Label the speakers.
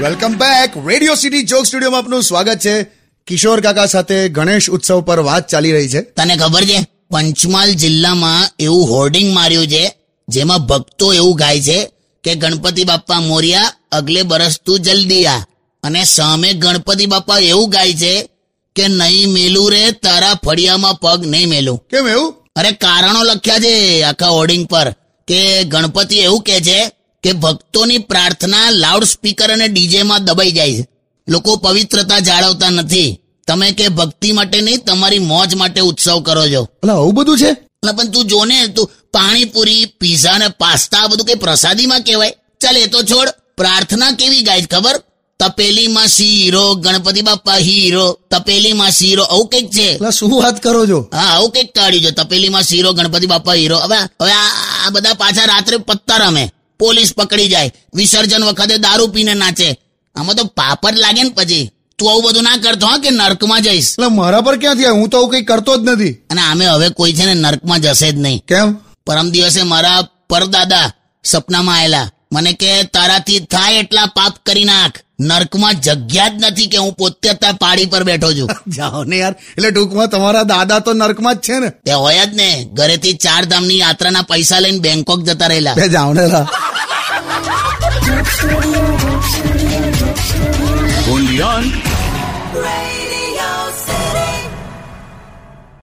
Speaker 1: Welcome back radio city joke સ્ટુડિયોમાં આપનું સ્વાગત છે. કિશોર કાકા સાથે ગણેશ ઉત્સવ પર વાત ચાલી રહી છે.
Speaker 2: તને ખબર છે પંચમહાલ જિલ્લામાં એવું હોર્ડિંગ માર્યું છે જેમાં ભક્તો એવું ગાય છે કે ગણપતિ બાપા મોર્યા અગલે બરસ તું જલ્દી આ અને સામે ગણપતિ બાપા એવું ગાય છે કે નહીં મેલું રે તારા ફળિયામાં પગ નહીં મેલું.
Speaker 1: કેમ એવું?
Speaker 2: અરે કારણો લખ્યા છે આખા હોર્ડિંગ પર. કે ગણપતિ એવું કે છે કે ભક્તોની પ્રાર્થના લાઉડ સ્પીકર અને ડીજેમાં દબાઈ જાય છે. લોકો પવિત્રતા જાળવતા નથી. તમે કે ભક્તિ માટે નહીં તમારી મોજ માટે ઉત્સવ કરો છો.
Speaker 1: એટલે આવું બધું છે?
Speaker 2: એટલે પણ તું જોને તું પાણીપુરી પીઝા ને પાસ્તા આ બધું કઈ પ્રસાદીમાં કહેવાય? ચાલ એ તો છોડ. પ્રાર્થના કેવી ગાય ખબર? તપેલીમાં શીરો ગણપતિ બાપ્પા હીરો તપેલીમાં શીરો આવું કંઈક છે.
Speaker 1: શું વાત કરો છો?
Speaker 2: હા આવું કંઈક કાઢ્યું છે. તપેલીમાં શીરો ગણપતિ બાપા હીરો. હવે હવે આ આ બધા પાછા રાત્રે પત્તા રમે. પોલીસ પકડી જાય. વિસર્જન વખતે દારૂ પીને નાચે. આમાં તો પાપડ લાગે ને પછી. તું આવું બધું ના કરતો હા કે નર્કમાં જઈશ?
Speaker 1: એટલે મારા પર ક્યાંથી આવ્યું હું તો આવું કઈ કરતો જ નથી.
Speaker 2: અને આમે હવે કોઈ છે ને નર્કમાં જશે જ નહીં.
Speaker 1: કેમ?
Speaker 2: પરમ દિવસે મારા પરદાદા સપનામાં આવેલા મને કે તારાથી થાય એટલા પાપ કરી નાખ. નર્કમાં જગ્યા જ નથી કે હું પોતે ત્યાં પાડી પર બેઠો છું.
Speaker 1: જાઓ ને યાર. એટલે ટૂંકમાં તમારા દાદા તો નર્કમાં જ છે ને.
Speaker 2: તે હોય જ ને. ઘરેથી ચાર ધામની યાત્રાના પૈસા લઈને બેંકોક જતા રહેલા.
Speaker 1: જાઓ ને